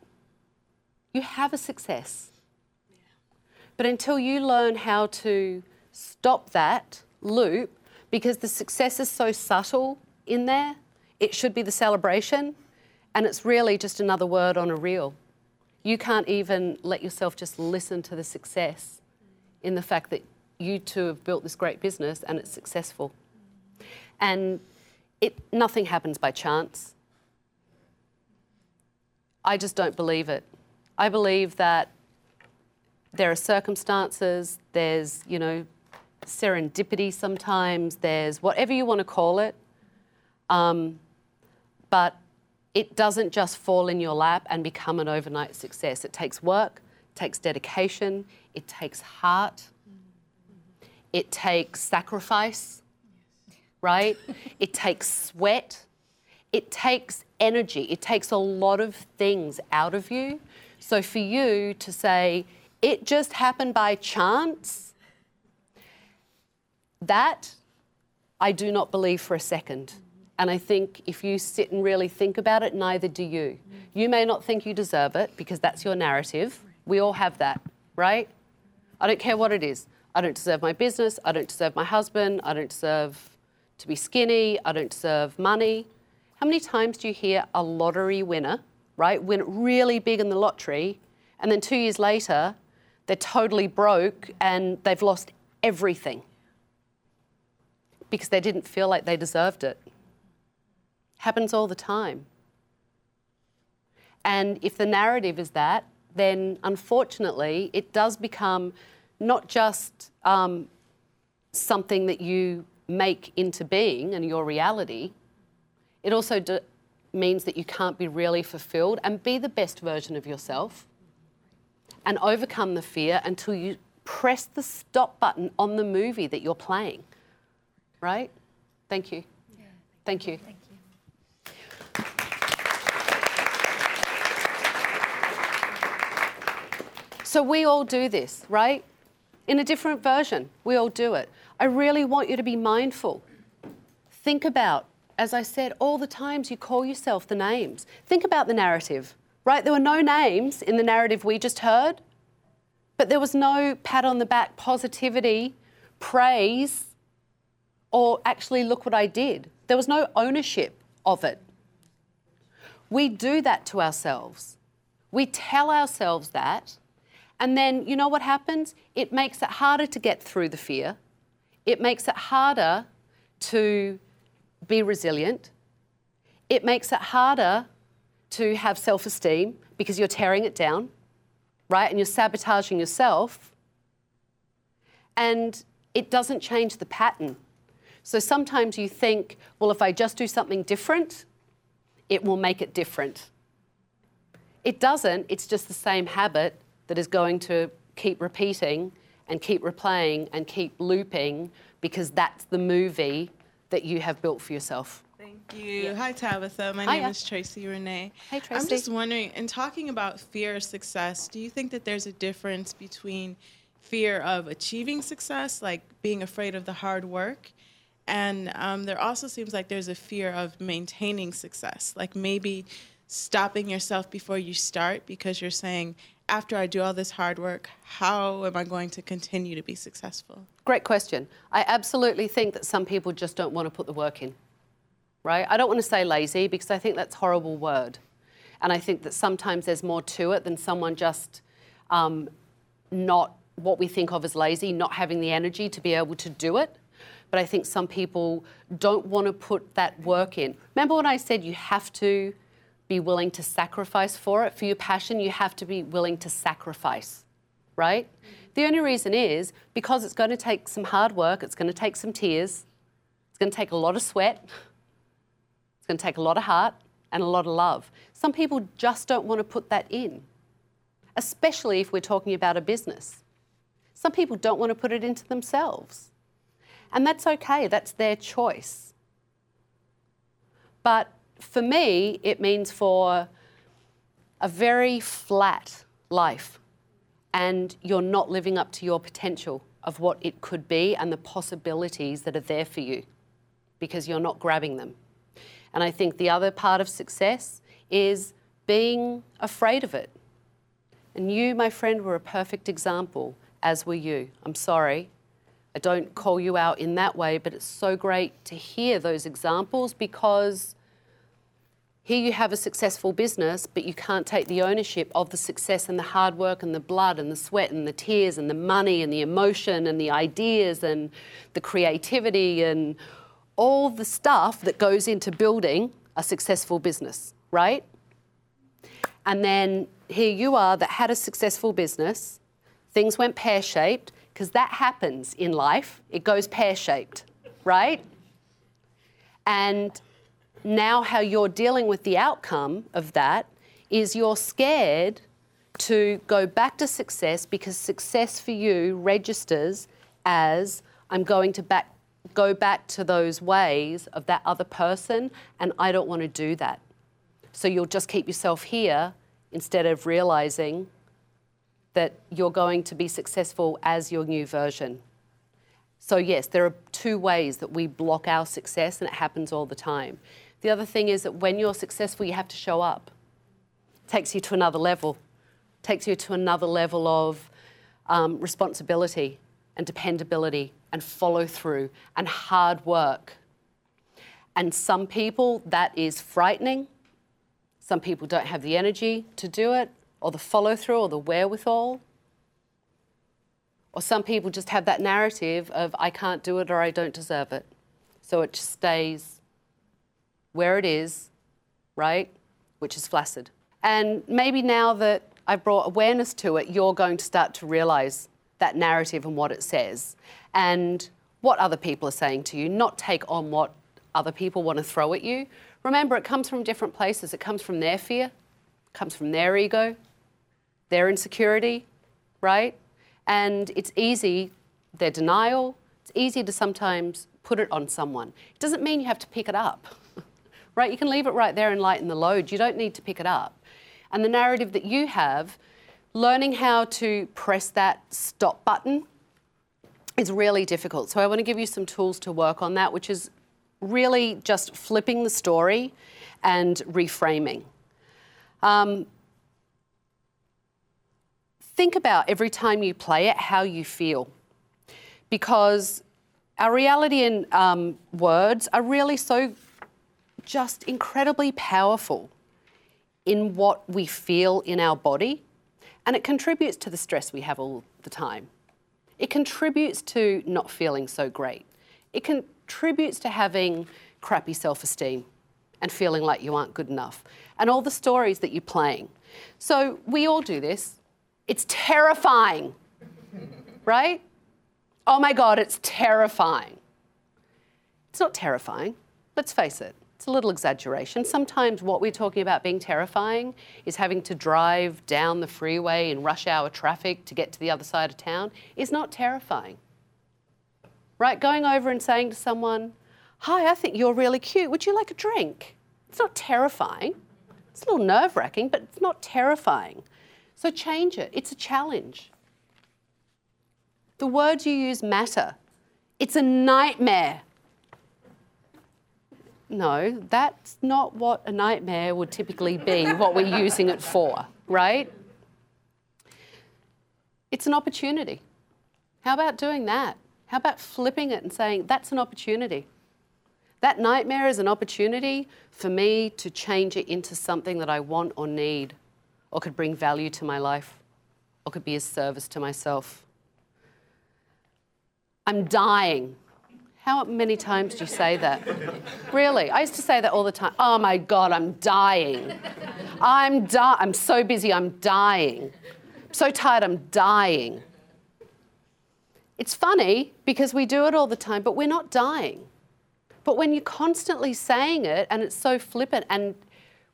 You have a success. But until you learn how to stop that loop, because the success is so subtle in there, it should be the celebration, and it's really just another word on a reel. You can't even let yourself just listen to the success in the fact that you two have built this great business and it's successful. And it, nothing happens by chance. I just don't believe it. I believe that there are circumstances, there's, you know, serendipity sometimes, there's whatever you want to call it. Um, but it doesn't just fall in your lap and become an overnight success. It takes work, it takes dedication, it takes heart, it takes sacrifice, right? (laughs) it takes sweat, it takes energy, it takes a lot of things out of you. So for you to say, it just happened by chance, that I do not believe for a second. And I think if you sit and really think about it, neither do you. You may not think you deserve it because that's your narrative. We all have that, right? I don't care what it is. I don't deserve my business. I don't deserve my husband. I don't deserve to be skinny. I don't deserve money. How many times do you hear a lottery winner, right, win really big in the lottery, and then two years later, they're totally broke and they've lost everything because they didn't feel like they deserved it? Happens all the time. And if the narrative is that, then unfortunately it does become not just um, something that you make into being and your reality, it also d- means that you can't be really fulfilled and be the best version of yourself and overcome the fear until you press the stop button on the movie that you're playing. Right? Thank you. Thank you. Thank you. So we all do this, right? In a different version, we all do it. I really want you to be mindful. Think about, as I said, all the times you call yourself the names. Think about the narrative, right? There were no names in the narrative we just heard, but there was no pat on the back, positivity, praise, or actually, look what I did. There was no ownership of it. We do that to ourselves. We tell ourselves that, and then you know what happens? It makes it harder to get through the fear. It makes it harder to be resilient. It makes it harder to have self esteem because you're tearing it down, right? And you're sabotaging yourself. And it doesn't change the pattern. So sometimes you think, well, if I just do something different, it will make it different. It doesn't, it's just the same habit that is going to keep repeating and keep replaying and keep looping because that's the movie that you have built for yourself. Thank you. Hi, Tabatha. My Hiya. name is Tracy Renee. Hey, I'm just wondering, in talking about fear of success, do you think that there's a difference between fear of achieving success, like being afraid of the hard work, and um, there also seems like there's a fear of maintaining success, like maybe stopping yourself before you start because you're saying, after I do all this hard work, how am I going to continue to be successful? Great question. I absolutely think that some people just don't want to put the work in, right? I don't want to say lazy because I think that's a horrible word. And I think that sometimes there's more to it than someone just um, not what we think of as lazy, not having the energy to be able to do it. But I think some people don't want to put that work in. Remember when I said you have to be willing to sacrifice for it? For your passion, you have to be willing to sacrifice, right? The only reason is because it's going to take some hard work, it's going to take some tears, it's going to take a lot of sweat, it's going to take a lot of heart and a lot of love. Some people just don't want to put that in, especially if we're talking about a business. Some people don't want to put it into themselves. And that's okay, that's their choice. But for me, it means for a very flat life and you're not living up to your potential of what it could be and the possibilities that are there for you because you're not grabbing them. And I think the other part of success is being afraid of it. And you, my friend, were a perfect example, as were you. I'm sorry. I don't call you out in that way, but it's so great to hear those examples because Here you have a successful business, but you can't take the ownership of the success and the hard work and the blood and the sweat and the tears and the money and the emotion and the ideas and the creativity and all the stuff that goes into building a successful business, right? And then here you are that had a successful business, things went pear shaped, because that happens in life. It goes pear shaped, right? And now, how you're dealing with the outcome of that is you're scared to go back to success because success for you registers as I'm going to back, go back to those ways of that other person, and I don't want to do that. So you'll just keep yourself here instead of realizing that you're going to be successful as your new version. So, yes, there are two ways that we block our success, and it happens all the time. The other thing is that when you're successful, you have to show up. It takes you to another level, it takes you to another level of um, responsibility and dependability and follow through and hard work. And some people, that is frightening. Some people don't have the energy to do it, or the follow through, or the wherewithal. Or some people just have that narrative of, I can't do it or I don't deserve it. So it just stays where it is, right? Which is flaccid. And maybe now that I've brought awareness to it, you're going to start to realize that narrative and what it says and what other people are saying to you, not take on what other people want to throw at you. Remember, it comes from different places. It comes from their fear, it comes from their ego, their insecurity, right? And it's easy, their denial, it's easy to sometimes put it on someone. It doesn't mean you have to pick it up, right? You can leave it right there and lighten the load. You don't need to pick it up. And the narrative that you have, learning how to press that stop button is really difficult. So I want to give you some tools to work on that, which is really just flipping the story and reframing. Um, think about every time you play it how you feel. Because our reality and um, words are really so just incredibly powerful in what we feel in our body, and it contributes to the stress we have all the time. It contributes to not feeling so great. It contributes to having crappy self esteem and feeling like you aren't good enough, and all the stories that you're playing. So we all do this. It's terrifying, right? Oh my God, it's terrifying. It's not terrifying, let's face it. It's a little exaggeration. Sometimes what we're talking about being terrifying is having to drive down the freeway in rush hour traffic to get to the other side of town is not terrifying. Right? Going over and saying to someone, Hi, I think you're really cute. Would you like a drink? It's not terrifying. It's a little nerve wracking, but it's not terrifying. So change it. It's a challenge. The words you use matter. It's a nightmare. No, that's not what a nightmare would typically be, what we're using it for, right? It's an opportunity. How about doing that? How about flipping it and saying, that's an opportunity? That nightmare is an opportunity for me to change it into something that I want or need, or could bring value to my life, or could be a service to myself. I'm dying. How many times do you say that? really? I used to say that all the time. Oh my God, I'm dying. I'm di- I'm so busy, I'm dying. I'm so tired, I'm dying. It's funny because we do it all the time, but we're not dying. But when you're constantly saying it and it's so flippant, and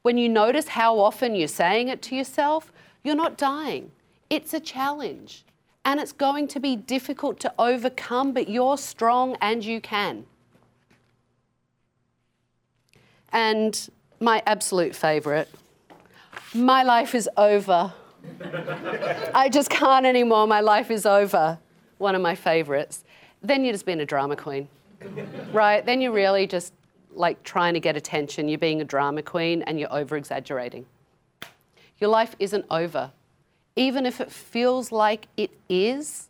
when you notice how often you're saying it to yourself, you're not dying. It's a challenge and it's going to be difficult to overcome, but you're strong and you can. And my absolute favourite my life is over. (laughs) I just can't anymore. My life is over. One of my favourites. Then you're just being a drama queen, right? Then you're really just like trying to get attention. You're being a drama queen and you're over exaggerating. Your life isn't over even if it feels like it is,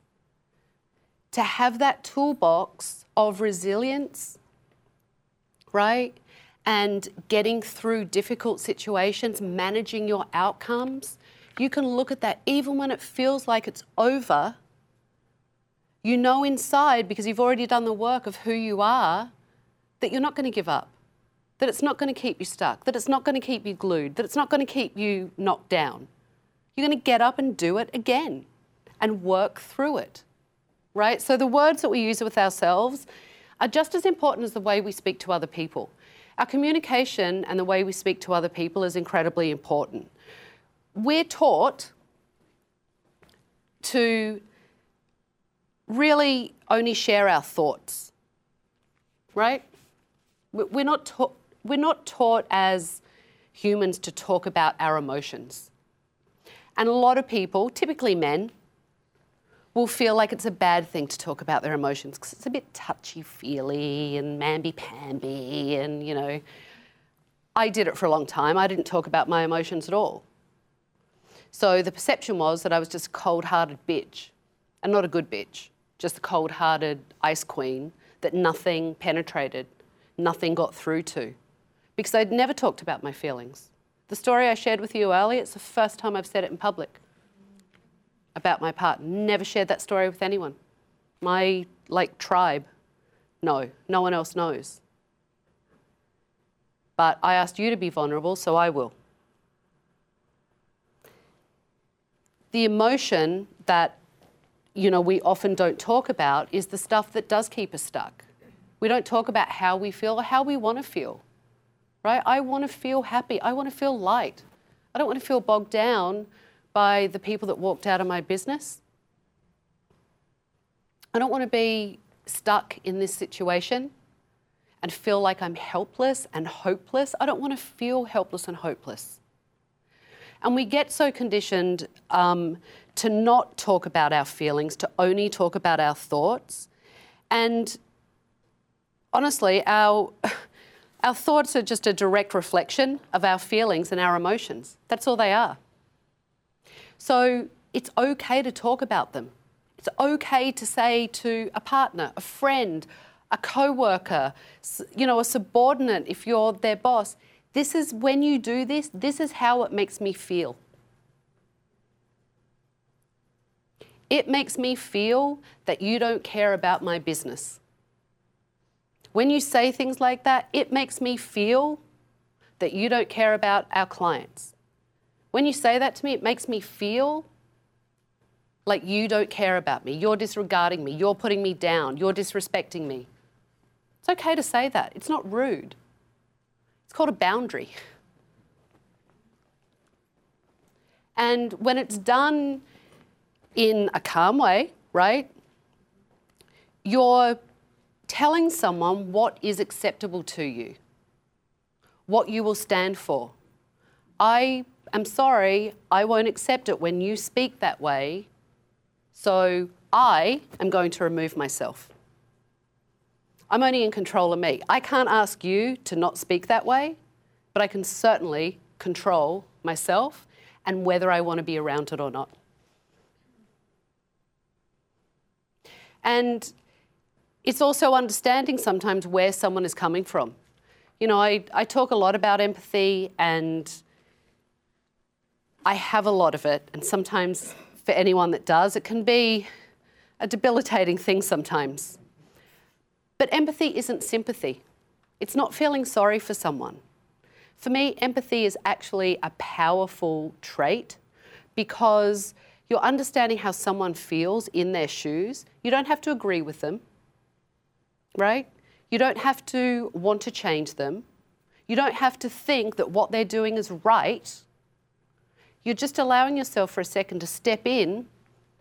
to have that toolbox of resilience, right? and getting through difficult situations, managing your outcomes, you can look at that even when it feels like it's over. You know inside, because you've already done the work of who you are, that you're not going to give up, that it's not going to keep you stuck, that it's not going to keep you glued, that it's not going to keep you knocked down. You're going to get up and do it again and work through it, right? So the words that we use with ourselves are just as important as the way we speak to other people. Our communication and the way we speak to other people is incredibly important. We're taught to really only share our thoughts, right? We- We're not, ta- we're not taught as humans to talk about our emotions. And a lot of people, typically men, will feel like it's a bad thing to talk about their emotions because it's a bit touchy feely and mamby pamby. And, you know, I did it for a long time. I didn't talk about my emotions at all. So the perception was that I was just a cold hearted bitch and not a good bitch, just a cold hearted ice queen that nothing penetrated, nothing got through to because I'd never talked about my feelings. The story I shared with you earlier, it's the first time I've said it in public about my partner. Never shared that story with anyone. My like tribe, no, no one else knows. But I asked you to be vulnerable, so I will. The emotion that you know we often don't talk about is the stuff that does keep us stuck. We don't talk about how we feel or how we want to feel. Right? I want to feel happy. I want to feel light. I don't want to feel bogged down by the people that walked out of my business. I don't want to be stuck in this situation and feel like I'm helpless and hopeless. I don't want to feel helpless and hopeless. And we get so conditioned um, to not talk about our feelings, to only talk about our thoughts. And honestly, our, (laughs) our thoughts are just a direct reflection of our feelings and our emotions. That's all they are. So it's okay to talk about them. It's okay to say to a partner, a friend, a co-worker, you know, a subordinate if you're their boss, this is when you do this, this is how it makes me feel. It makes me feel that you don't care about my business. When you say things like that, it makes me feel that you don't care about our clients. When you say that to me, it makes me feel like you don't care about me. You're disregarding me. You're putting me down. You're disrespecting me. It's okay to say that. It's not rude. It's called a boundary. And when it's done in a calm way, right? You're telling someone what is acceptable to you, what you will stand for. I am sorry, I won't accept it when you speak that way, so I am going to remove myself. I'm only in control of me. I can't ask you to not speak that way, but I can certainly control myself and whether I want to be around it or not. And it's also understanding sometimes where someone is coming from. You know, I, I talk a lot about empathy and I have a lot of it. And sometimes, for anyone that does, it can be a debilitating thing sometimes. But empathy isn't sympathy, it's not feeling sorry for someone. For me, empathy is actually a powerful trait because you're understanding how someone feels in their shoes. You don't have to agree with them, right? You don't have to want to change them. You don't have to think that what they're doing is right. You're just allowing yourself for a second to step in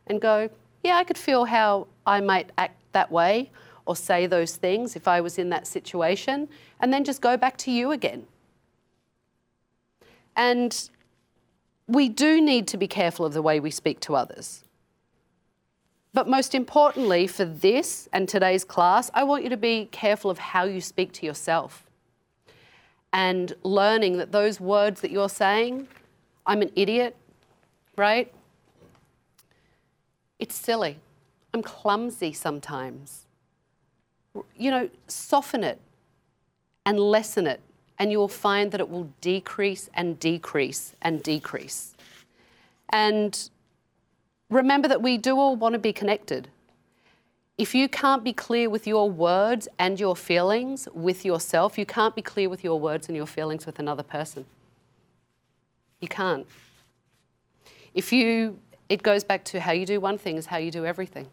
and go, yeah, I could feel how I might act that way or say those things if I was in that situation, and then just go back to you again. And we do need to be careful of the way we speak to others. But most importantly, for this and today's class, I want you to be careful of how you speak to yourself and learning that those words that you're saying, I'm an idiot, right? It's silly. I'm clumsy sometimes. You know, soften it and lessen it and you will find that it will decrease and decrease and decrease. And remember that we do all want to be connected. If you can't be clear with your words and your feelings with yourself, you can't be clear with your words and your feelings with another person. You can't. If you, it goes back to how you do one thing is how you do everything.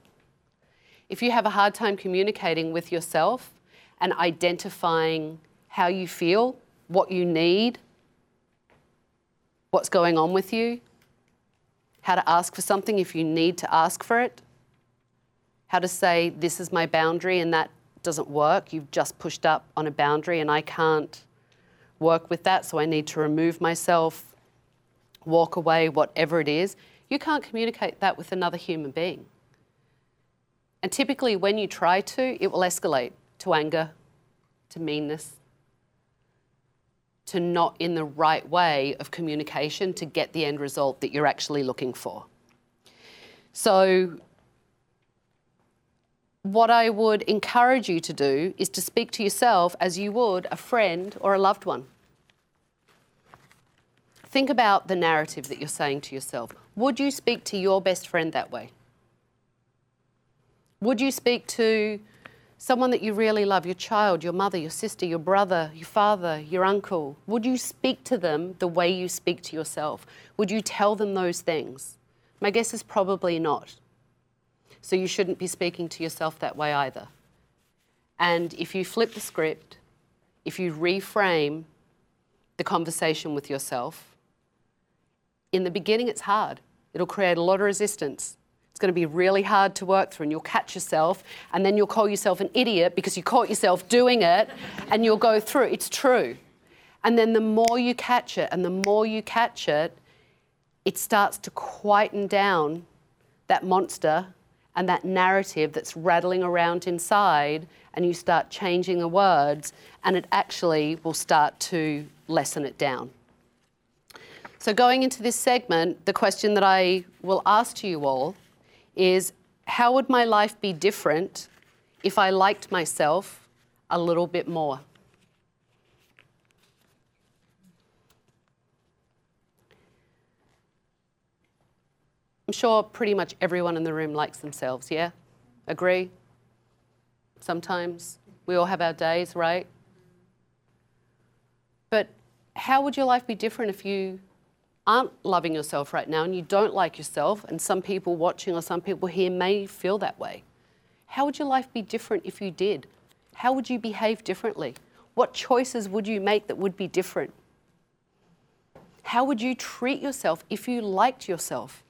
If you have a hard time communicating with yourself and identifying how you feel, what you need, what's going on with you, how to ask for something if you need to ask for it, how to say, This is my boundary, and that doesn't work. You've just pushed up on a boundary, and I can't work with that, so I need to remove myself, walk away, whatever it is. You can't communicate that with another human being. And typically, when you try to, it will escalate to anger, to meanness, to not in the right way of communication to get the end result that you're actually looking for. So, what I would encourage you to do is to speak to yourself as you would a friend or a loved one. Think about the narrative that you're saying to yourself. Would you speak to your best friend that way? Would you speak to someone that you really love, your child, your mother, your sister, your brother, your father, your uncle, would you speak to them the way you speak to yourself? Would you tell them those things? My guess is probably not. So you shouldn't be speaking to yourself that way either. And if you flip the script, if you reframe the conversation with yourself, in the beginning it's hard. It'll create a lot of resistance going to be really hard to work through, and you'll catch yourself, and then you'll call yourself an idiot because you caught yourself doing it, (laughs) and you'll go through. It's true. And then the more you catch it, and the more you catch it, it starts to quieten down that monster and that narrative that's rattling around inside, and you start changing the words, and it actually will start to lessen it down. So, going into this segment, the question that I will ask to you all is how would my life be different if I liked myself a little bit more? I'm sure pretty much everyone in the room likes themselves, yeah? Agree? Sometimes. We all have our days, right? But how would your life be different if you aren't loving yourself right now and you don't like yourself, and some people watching or some people here may feel that way, how would your life be different if you did? How would you behave differently? What choices would you make that would be different? How would you treat yourself if you liked yourself?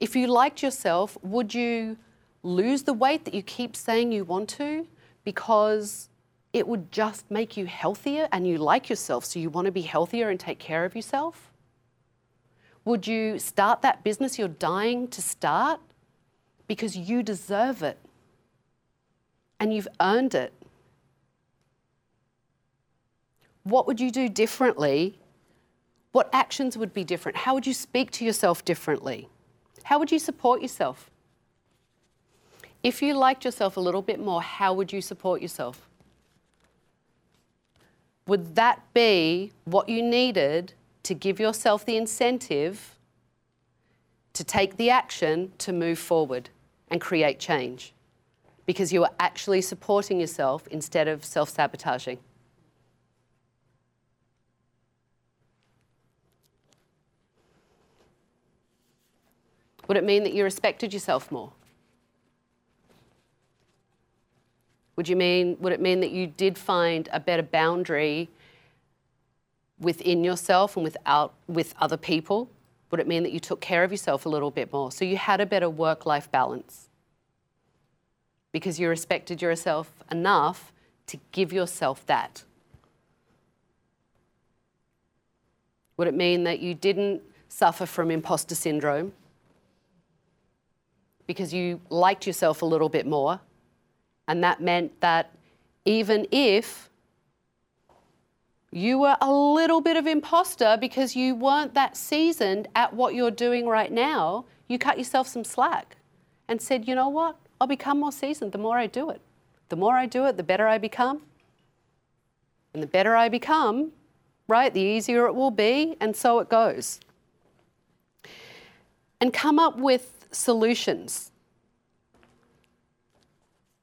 If you liked yourself, would you lose the weight that you keep saying you want to because it would just make you healthier and you like yourself, so you want to be healthier and take care of yourself? Would you start that business you're dying to start because you deserve it and you've earned it? What would you do differently? What actions would be different? How would you speak to yourself differently? How would you support yourself? If you liked yourself a little bit more, how would you support yourself? Would that be what you needed to give yourself the incentive to take the action to move forward and create change because you are actually supporting yourself instead of self sabotaging. Would it mean that you respected yourself more? Would you mean would it mean that you did find a better boundary within yourself and without with other people? Would it mean that you took care of yourself a little bit more? So you had a better work life balance because you respected yourself enough to give yourself that. Would it mean that you didn't suffer from imposter syndrome because you liked yourself a little bit more? And that meant that even if you were a little bit of imposter because you weren't that seasoned at what you're doing right now. You cut yourself some slack and said, you know what? I'll become more seasoned the more I do it. The more I do it, the better I become. And the better I become, right, the easier it will be, and so it goes. And come up with solutions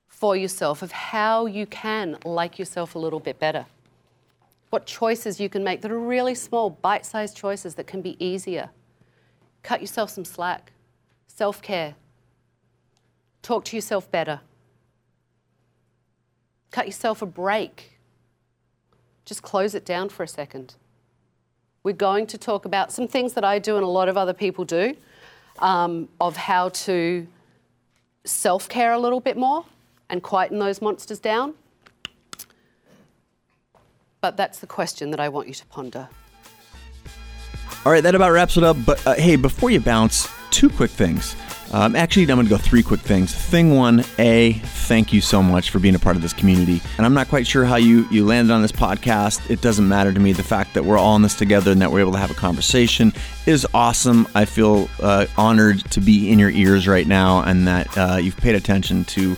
for yourself of how you can like yourself a little bit better. What choices you can make that are really small, bite sized choices that can be easier. Cut yourself some slack. Self care. Talk to yourself better. Cut yourself a break. Just close it down for a second. We're going to talk about some things that I do and a lot of other people do um, of how to self care a little bit more and quieten those monsters down. But that's the question that I want you to ponder. All right, that about wraps it up. But uh, hey, before you bounce, two quick things. Um, actually, I'm going to go three quick things. Thing one, A, thank you so much for being a part of this community. And I'm not quite sure how you, you landed on this podcast. It doesn't matter to me. The fact that we're all in this together and that we're able to have a conversation is awesome. I feel uh, honored to be in your ears right now and that uh, you've paid attention to